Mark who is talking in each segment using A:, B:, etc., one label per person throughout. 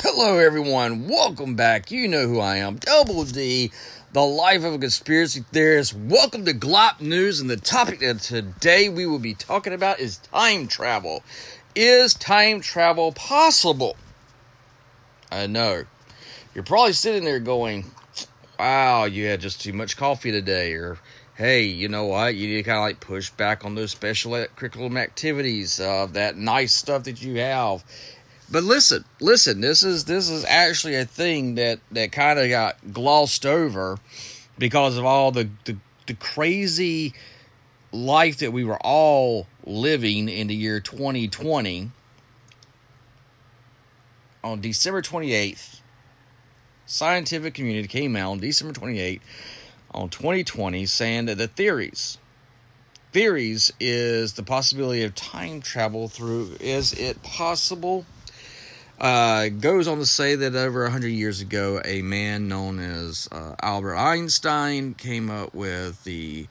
A: Hello, everyone. Welcome back. You know who I am. Double D, the life of a conspiracy theorist. Welcome to Glop News. And the topic that today we will be talking about is time travel. Is time travel possible? I know. You're probably sitting there going, wow, you had just too much coffee today. Or, hey, you know what? You need to kind of like push back on those special curriculum activities, uh, that nice stuff that you have but listen, listen. This is this is actually a thing that that kind of got glossed over because of all the, the the crazy life that we were all living in the year 2020. On December 28th, scientific community came out on December 28th on 2020 saying that the theories theories is the possibility of time travel through is it possible uh, goes on to say that over 100 years ago, a man known as uh, Albert Einstein came up with the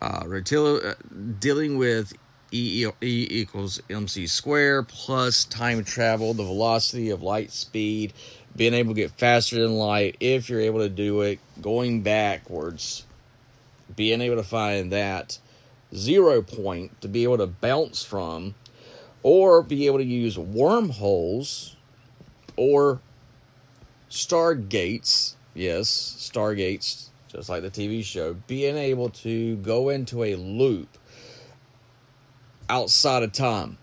A: uh, uh dealing with e, e equals mc squared plus time travel, the velocity of light speed, being able to get faster than light if you're able to do it, going backwards, being able to find that zero point to be able to bounce from, or be able to use wormholes or stargates, yes, stargates, just like the TV show, being able to go into a loop outside of time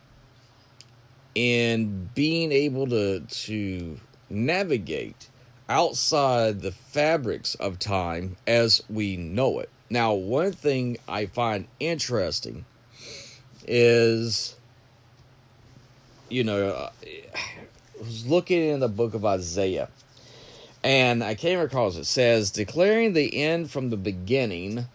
A: and being able to to navigate outside the fabrics of time as we know it. Now, one thing I find interesting is you know was looking in the book of Isaiah, and I came across it says, declaring the end from the beginning,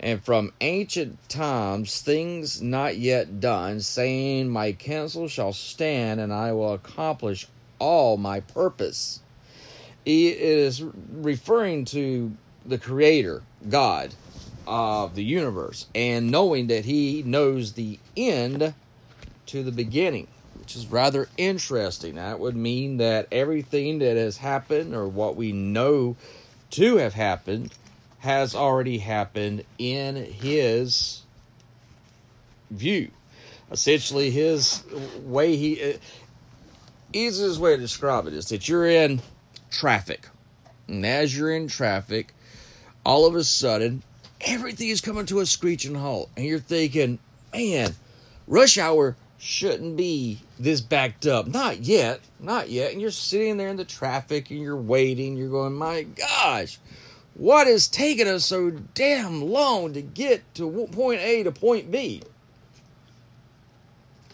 A: and from ancient times things not yet done, saying, My counsel shall stand, and I will accomplish all my purpose. It is referring to the Creator, God of the universe, and knowing that He knows the end to the beginning which is rather interesting. That would mean that everything that has happened or what we know to have happened has already happened in his view. Essentially, his way he uh, easiest way to describe it is that you're in traffic, and as you're in traffic, all of a sudden everything is coming to a screeching halt, and you're thinking, "Man, rush hour shouldn't be this backed up. Not yet, not yet. And you're sitting there in the traffic and you're waiting. You're going, my gosh, what is taking us so damn long to get to point A to point B?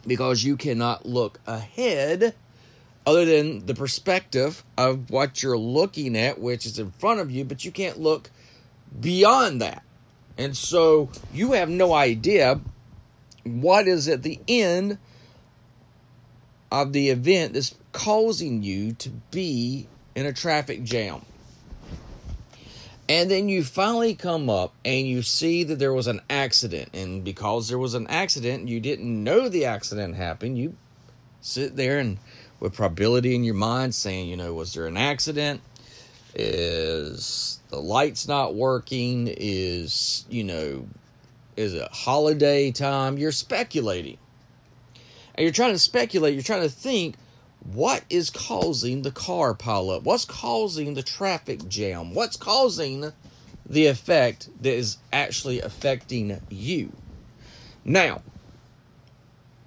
A: Because you cannot look ahead other than the perspective of what you're looking at, which is in front of you, but you can't look beyond that. And so you have no idea what is at the end of the event that's causing you to be in a traffic jam. And then you finally come up and you see that there was an accident. And because there was an accident, you didn't know the accident happened. You sit there and with probability in your mind saying, you know, was there an accident? Is the lights not working? Is, you know, is it holiday time? You're speculating. And you're trying to speculate, you're trying to think what is causing the car pileup? What's causing the traffic jam? What's causing the effect that is actually affecting you? Now,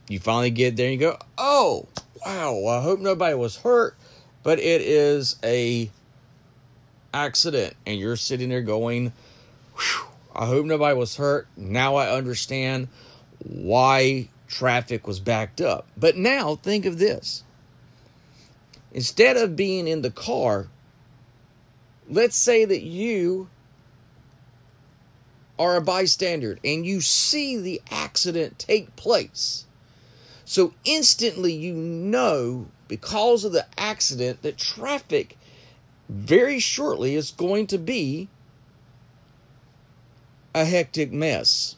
A: you finally get there and you go, oh, wow, I hope nobody was hurt, but it is a accident. And you're sitting there going, whew, I hope nobody was hurt. Now I understand why traffic was backed up. But now think of this. Instead of being in the car, let's say that you are a bystander and you see the accident take place. So instantly you know because of the accident that traffic very shortly is going to be a hectic mess.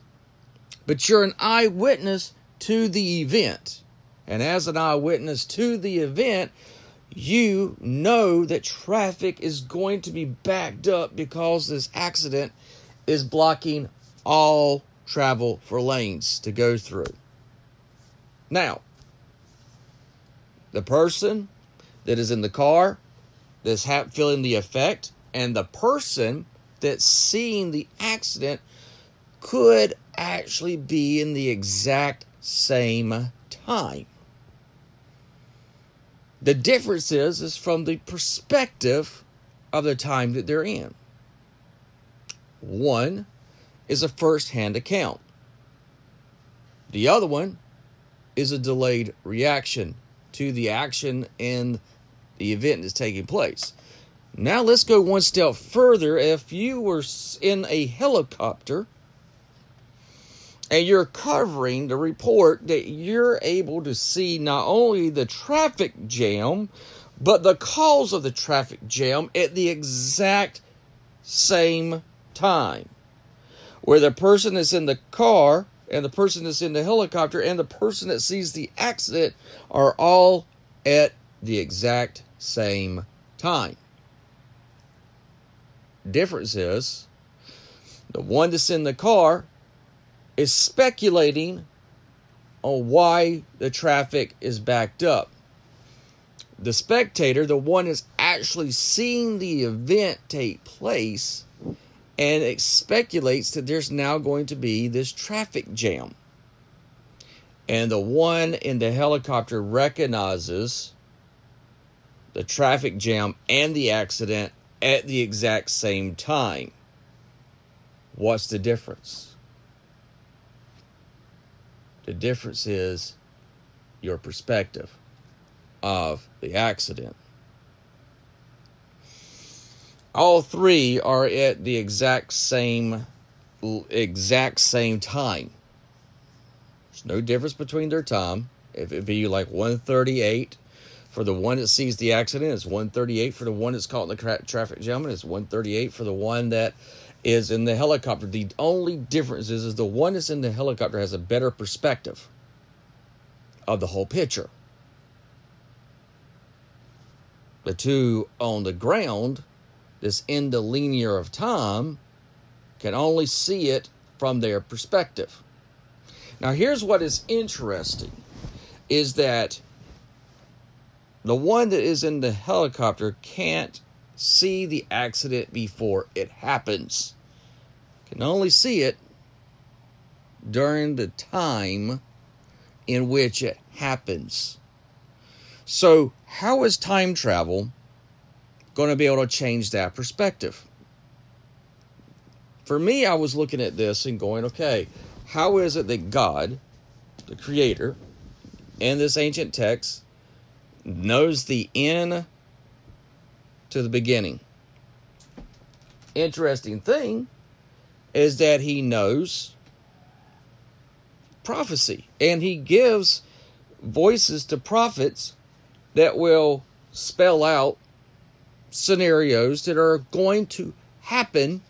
A: But you're an eyewitness to the event. And as an eyewitness to the event, you know that traffic is going to be backed up because this accident is blocking all travel for lanes to go through. Now, the person that is in the car that's ha- feeling the effect and the person that's seeing the accident could actually be in the exact same time. The difference is is from the perspective of the time that they're in. One is a first-hand account. The other one is a delayed reaction to the action and the event that's taking place. Now let's go one step further. If you were in a helicopter and you're covering the report that you're able to see not only the traffic jam, but the cause of the traffic jam at the exact same time. Where the person that's in the car and the person that's in the helicopter and the person that sees the accident are all at the exact same time. Difference is the one that's in the car is speculating on why the traffic is backed up. The spectator, the one is actually seeing the event take place, and it speculates that there's now going to be this traffic jam. And the one in the helicopter recognizes the traffic jam and the accident at the exact same time. What's the difference? The difference is your perspective of the accident. All three are at the exact same exact same time. There's no difference between their time. If it be like 138 for the one that sees the accident, it's 138 for the one that's caught in the tra- traffic jam, it's 138 for the one that is in the helicopter. The only difference is, is the one that's in the helicopter has a better perspective of the whole picture. The two on the ground, this in the linear of time, can only see it from their perspective. Now, here's what is interesting is that the one that is in the helicopter can't see the accident before it happens. Can only see it during the time in which it happens. So, how is time travel going to be able to change that perspective? For me, I was looking at this and going, okay, how is it that God, the Creator, in this ancient text, knows the end to the beginning? Interesting thing is that he knows prophecy and he gives voices to prophets that will spell out scenarios that are going to happen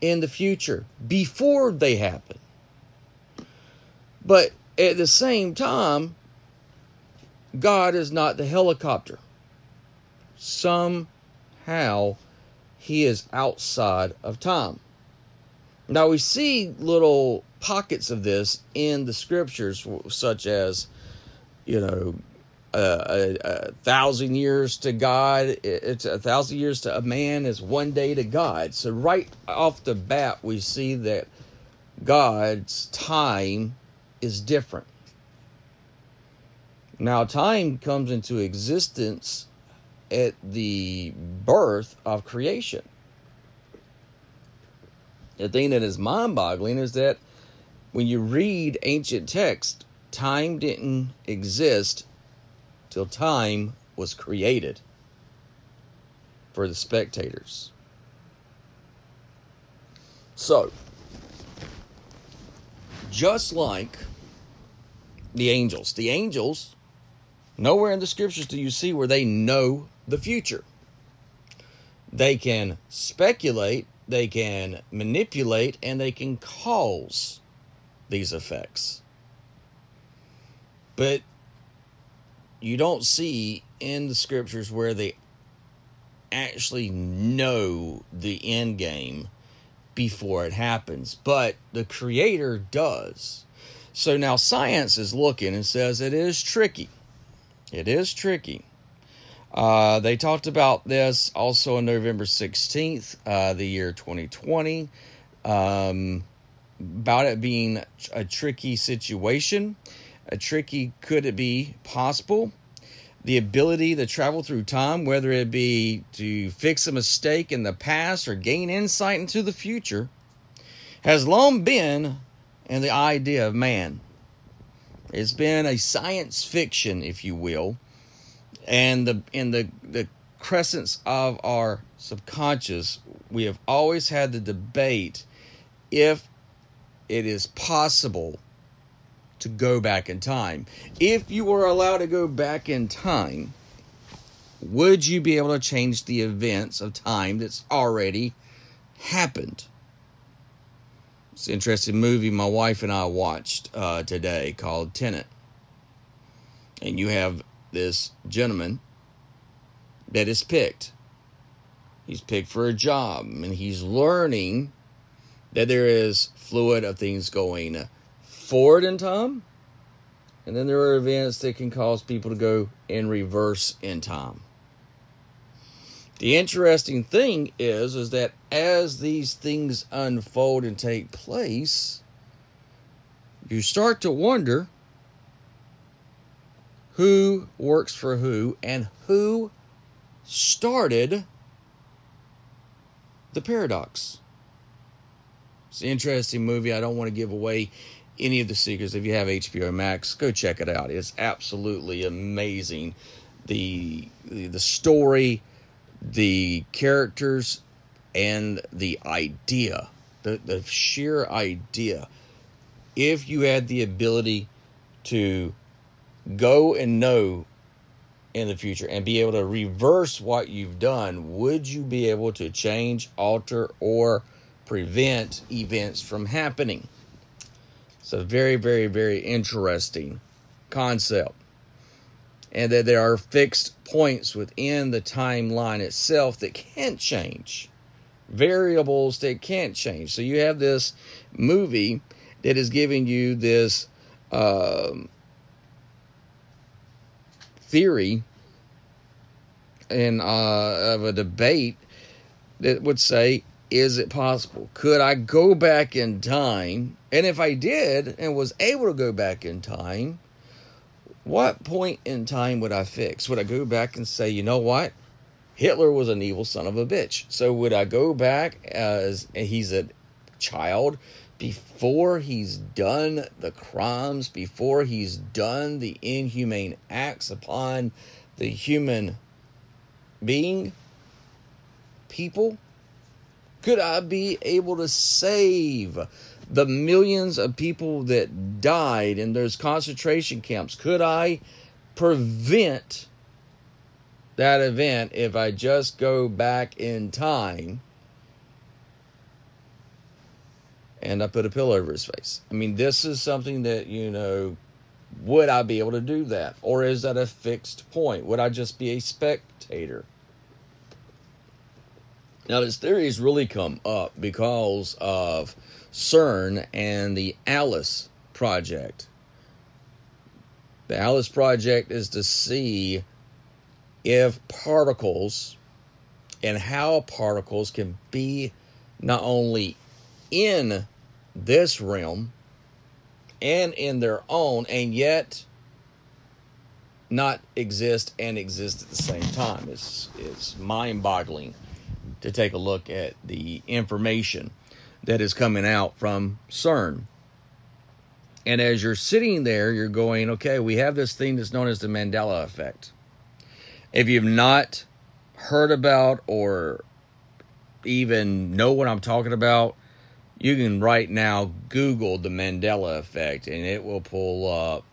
A: in the future before they happen. But at the same time, God is not the helicopter. Somehow, he is outside of time. Now, we see little pockets of this in the scriptures, such as, you know, a, a, thousand years to God, it's a thousand years to a man is one day to God. So, right off the bat, we see that God's time is different. Now, time comes into existence at the birth of creation. The thing that is mind boggling is that when you read ancient text, time didn't exist till time was created for the spectators. So, just like the angels, the angels, nowhere in the scriptures do you see where they know the future. They can speculate, they can manipulate, and they can cause these effects. But you don't see in the scriptures where they actually know the end game before it happens, but the creator does. So now science is looking and says it is tricky. It is tricky. Uh, they talked about this also on November 16th, uh, the year 2020, um, about it being a tricky situation. A tricky, could it be possible? The ability to travel through time, whether it be to fix a mistake in the past or gain insight into the future, has long been in the idea of man. It's been a science fiction, if you will, and the in the the crescents of our subconscious, we have always had the debate if it is possible to go back in time. If you were allowed to go back in time, would you be able to change the events of time that's already happened? It's an interesting movie my wife and I watched uh, today called Tenet. And you have this gentleman that is picked. He's picked for a job and he's learning that there is fluid of things going forward in time. And then there are events that can cause people to go in reverse in time. The interesting thing is is that as these things unfold and take place, you start to wonder who works for who and who started the paradox. It's an interesting movie. I don't want to give away any of the secrets. If you have HBO Max, go check it out. It's absolutely amazing. The the, the story, the characters, and the idea, the, the sheer idea. If you had the ability to go and know in the future and be able to reverse what you've done, would you be able to change, alter, or prevent events from happening? It's a very, very, very interesting concept. And that there are fixed points within the timeline itself that can't change, variables that can't change. So you have this movie that is giving you this um, theory and uh, of a debate that would say, is it possible? Could I go back in time? And if I did and was able to go back in time, what point in time would I fix? Would I go back and say, you know what? Hitler was an evil son of a bitch. So would I go back as he's a child before he's done the crimes, before he's done the inhumane acts upon the human being, people? Could I be able to save the millions of people that died in those concentration camps? Could I prevent that event if I just go back in time and I put a pillow over his face. I mean, this is something that, you know, would I be able to do that? Or is that a fixed point? Would I just be a spectator? Now, this theory has really come up because of CERN and the ALICE project. The ALICE project is to see if particles and how particles can be not only in this realm and in their own, and yet not exist and exist at the same time. It's, it's mind boggling to take a look at the information that is coming out from CERN. And as you're sitting there, you're going, okay, we have this thing that's known as the Mandela effect. If you've not heard about or even know what I'm talking about, you can right now Google the Mandela effect and it will pull up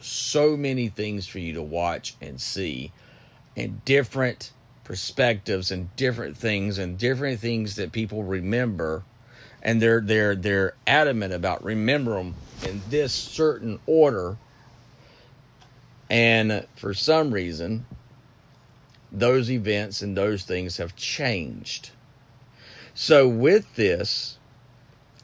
A: so many things for you to watch and see and different perspectives and different things and different things that people remember and they're they're they're adamant about remember them in this certain order And for some reason, those events and those things have changed. So, with this,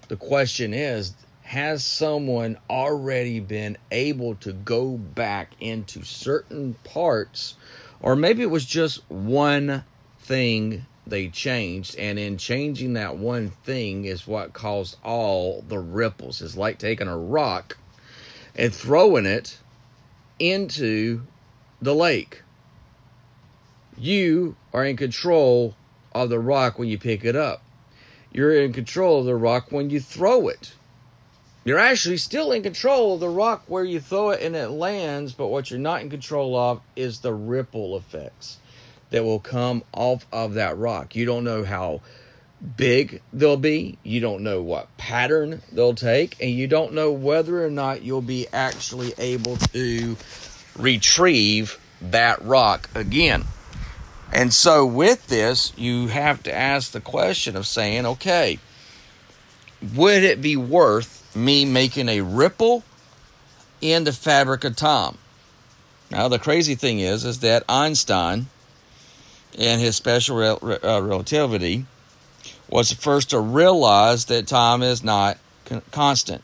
A: the question is has someone already been able to go back into certain parts, or maybe it was just one thing they changed, and in changing that one thing is what caused all the ripples. It's like taking a rock and throwing it into the lake. You are in control of the rock when you pick it up. You're in control of the rock when you throw it. You're actually still in control of the rock where you throw it and it lands, but what you're not in control of is the ripple effects that will come off of that rock. You don't know how big they'll be, you don't know what pattern they'll take, and you don't know whether or not you'll be actually able to retrieve that rock again. And so, with this, you have to ask the question of saying, okay, would it be worth me making a ripple in the fabric of time? Now, the crazy thing is, is that Einstein, in his special rel- uh, relativity, was the first to realize that time is not con- constant.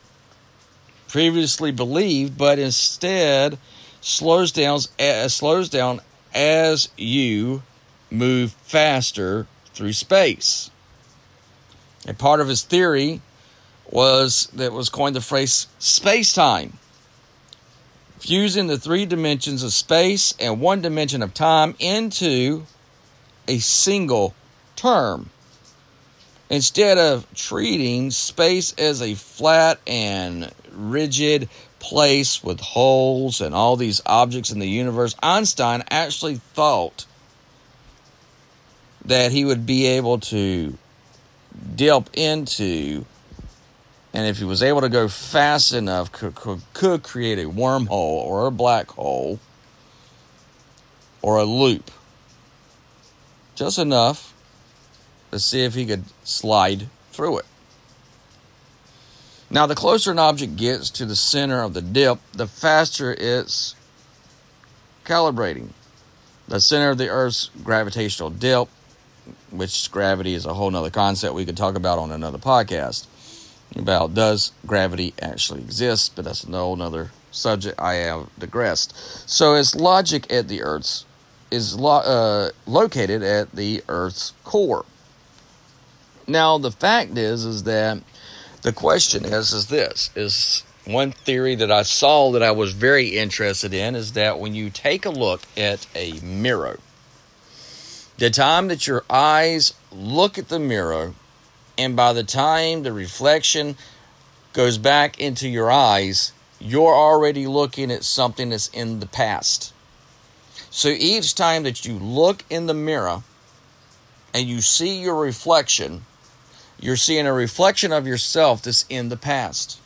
A: Previously believed, but instead slows down, uh, slows down as you move faster through space. And part of his theory was that was coined the phrase space time, fusing the three dimensions of space and one dimension of time into a single term. Instead of treating space as a flat and rigid place with holes and all these objects in the universe, Einstein actually thought that he would be able to delve into and if he was able to go fast enough could, could, could create a wormhole or a black hole or a loop just enough to see if he could slide through it. Now the closer an object gets to the center of the dip the faster it's calibrating. The center of the earth's gravitational dip which gravity is a whole nother concept we could talk about on another podcast about does gravity actually exist, but that's a whole other subject I have digressed. So its logic at the Earth's is lo- uh, located at the Earth's core. Now the fact is is that the question is is this is one theory that I saw that I was very interested in is that when you take a look at a mirror the time that your eyes look at the mirror, and by the time the reflection goes back into your eyes, you're already looking at something that's in the past. So each time that you look in the mirror and you see your reflection, you're seeing a reflection of yourself that's in the past.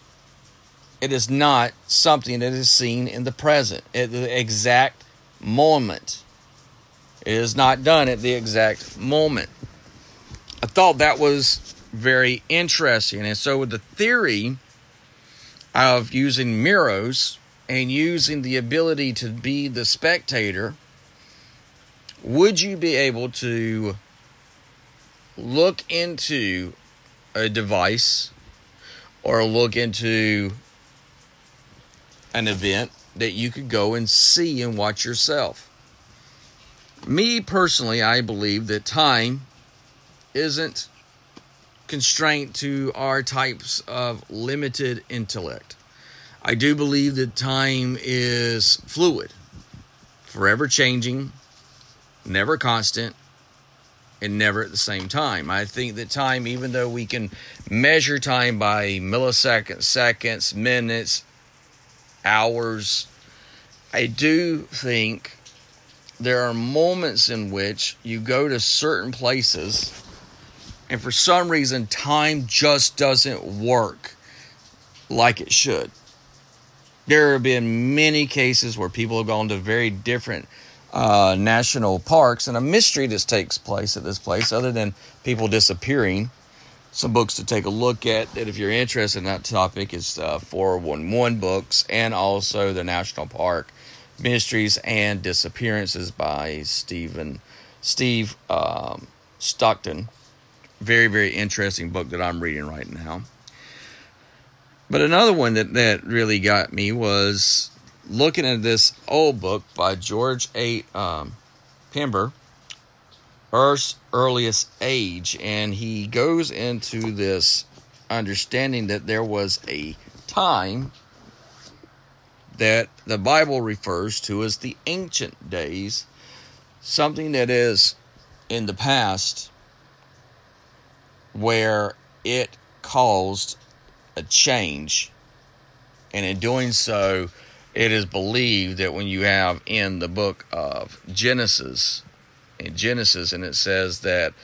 A: It is not something that is seen in the present, at the exact moment. It is not done at the exact moment. I thought that was very interesting. And so, with the theory of using mirrors and using the ability to be the spectator, would you be able to look into a device or look into an event that you could go and see and watch yourself? Me personally, I believe that time isn't constraint to our types of limited intellect. I do believe that time is fluid, forever changing, never constant, and never at the same time. I think that time, even though we can measure time by milliseconds, seconds, minutes, hours, I do think there are moments in which you go to certain places and for some reason time just doesn't work like it should. There have been many cases where people have gone to very different uh, national parks, and a mystery just takes place at this place, other than people disappearing. Some books to take a look at that, if you're interested in that topic, is uh, 411 books and also the National Park Mysteries and Disappearances by Stephen Steve um, Stockton. Very, very interesting book that I'm reading right now. But another one that, that really got me was looking at this old book by George A. Um, Pember, Earth's Earliest Age, and he goes into this understanding that there was a time that the Bible refers to as the ancient days, something that is in the past where it caused a change. And in doing so, it is believed that when you have in the book of Genesis, in Genesis, and it says that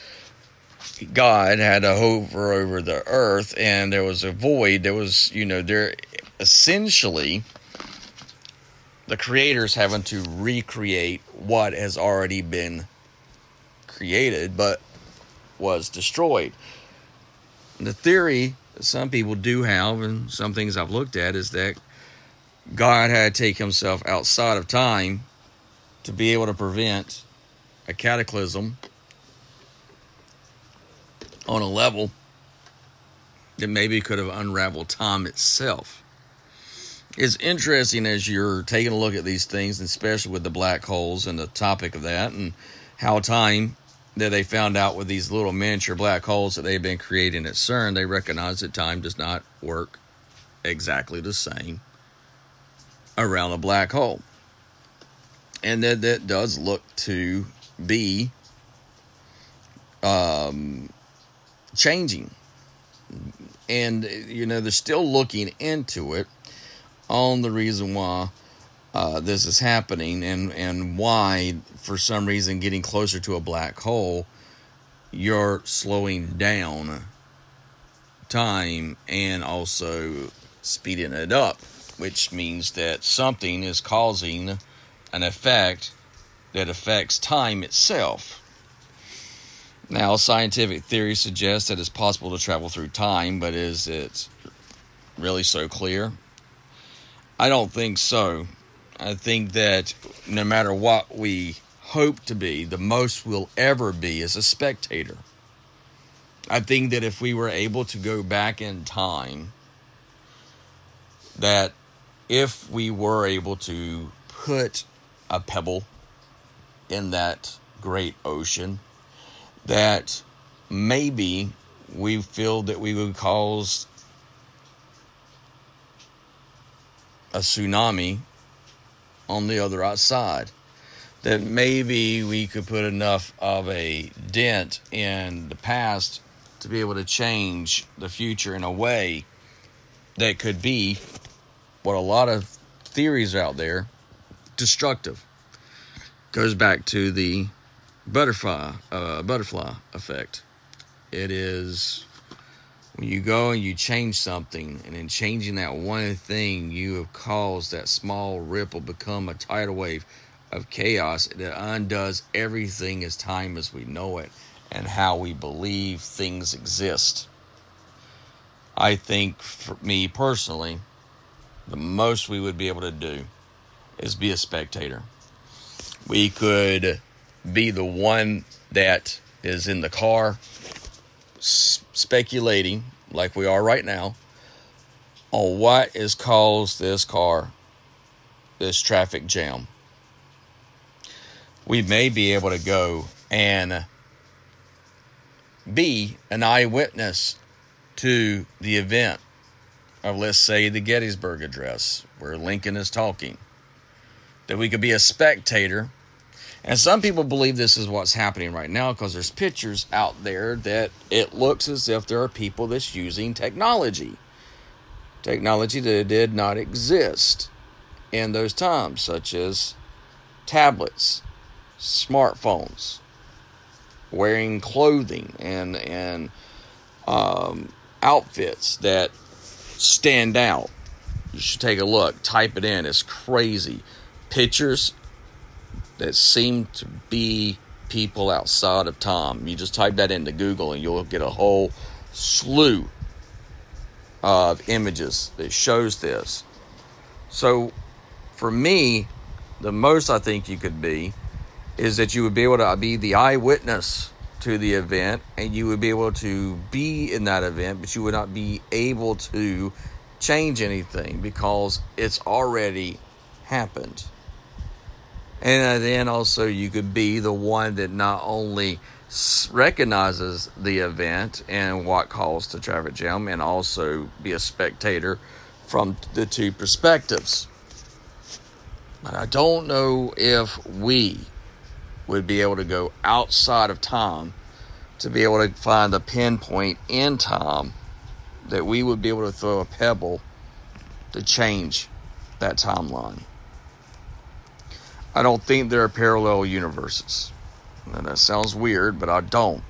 A: God had to hover over the earth and there was a void, there was, you know, there essentially the creators having to recreate what has already been created but was destroyed. The theory that some people do have, and some things I've looked at, is that God had to take himself outside of time to be able to prevent a cataclysm on a level that maybe could have unraveled time itself. It's interesting as you're taking a look at these things, especially with the black holes and the topic of that, and how time that they found out with these little miniature black holes that they've been creating at CERN, they recognize that time does not work exactly the same around a black hole. And that that does look to be um, changing. And, you know, they're still looking into it on the reason why uh, this is happening and, and why, for some reason, getting closer to a black hole, you're slowing down time and also speeding it up, which means that something is causing an effect that affects time itself. Now, scientific theory suggests that it's possible to travel through time, but is it really so clear? I don't think so. I think that no matter what we hope to be, the most we'll ever be is a spectator. I think that if we were able to go back in time, that if we were able to put a pebble in that great ocean, that maybe we feel that we would cause a tsunami on the other outside. That maybe we could put enough of a dent in the past to be able to change the future in a way that could be what a lot of theories out there destructive. Goes back to the butterfly uh, butterfly effect. It is when you go and you change something, and in changing that one thing, you have caused that small ripple become a tidal wave of chaos that undoes everything as time as we know it and how we believe things exist. I think for me personally, the most we would be able to do is be a spectator. We could be the one that is in the car speculating, like we are right now, on what has caused this car, this traffic jam. We may be able to go and be an eyewitness to the event of, let's say, the Gettysburg Address, where Lincoln is talking. That we could be a spectator and some people believe this is what's happening right now because there's pictures out there that it looks as if there are people that's using technology. Technology that did not exist in those times, such as tablets, smartphones, wearing clothing and and um, outfits that stand out. You should take a look. Type it in. It's crazy. Pictures that seem to be people outside of Tom. You just type that into Google and you'll get a whole slew of images that shows this. So for me, the most I think you could be is that you would be able to be the eyewitness to the event and you would be able to be in that event, but you would not be able to change anything because it's already happened. And uh, then also, you could be the one that not only recognizes the event and what caused the traffic jam, and also be a spectator from the two perspectives. But I don't know if we would be able to go outside of time to be able to find a pinpoint in time that we would be able to throw a pebble to change that timeline. I don't think there are parallel universes. And that sounds weird, but I don't.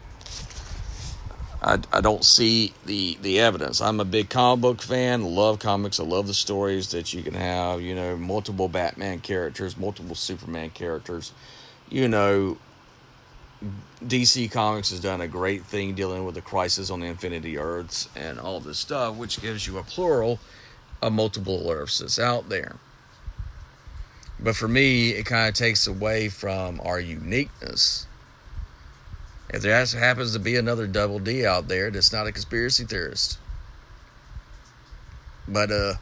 A: I, I don't see the, the evidence. I'm a big comic book fan, love comics. I love the stories that you can have, you know, multiple Batman characters, multiple Superman characters. You know, DC Comics has done a great thing dealing with the crisis on the Infinity Earths and all this stuff, which gives you a plural of multiple Earths out there. But for me, it kind of takes away from our uniqueness. If there happens to be another double D out there that's not a conspiracy theorist, but uh,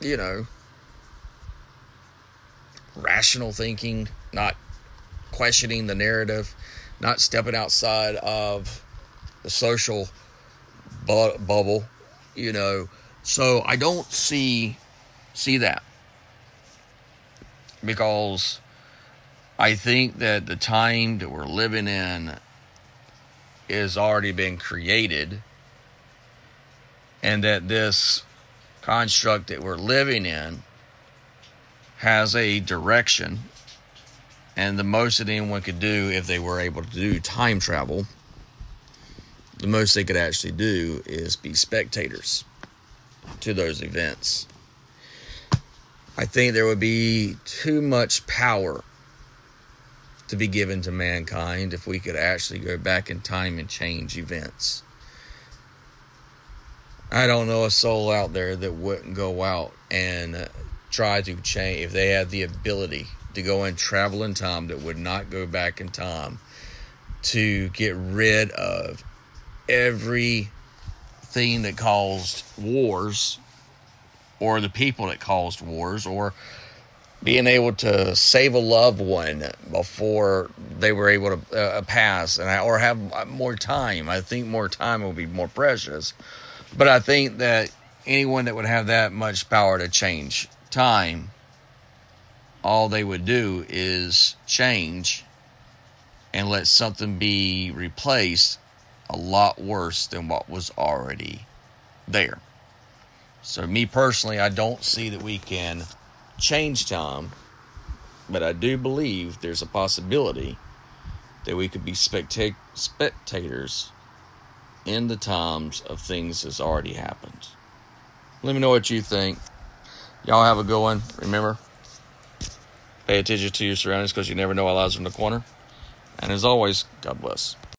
A: you know, rational thinking, not questioning the narrative, not stepping outside of the social bu- bubble, you know. So I don't see see that because I think that the time that we're living in is already been created and that this construct that we're living in has a direction and the most that anyone could do if they were able to do time travel, the most they could actually do is be spectators to those events. I think there would be too much power to be given to mankind if we could actually go back in time and change events. I don't know a soul out there that wouldn't go out and uh, try to change if they had the ability to go and travel in time that would not go back in time to get rid of every thing that caused wars or the people that caused wars or being able to save a loved one before they were able to uh, pass and or have more time i think more time will be more precious but i think that anyone that would have that much power to change time all they would do is change and let something be replaced a lot worse than what was already there. So, me personally, I don't see that we can change time, but I do believe there's a possibility that we could be specta- spectators in the times of things that's already happened. Let me know what you think. Y'all have a good one. Remember, Pay attention to your surroundings because you never know what lies in the corner. And as always, God bless.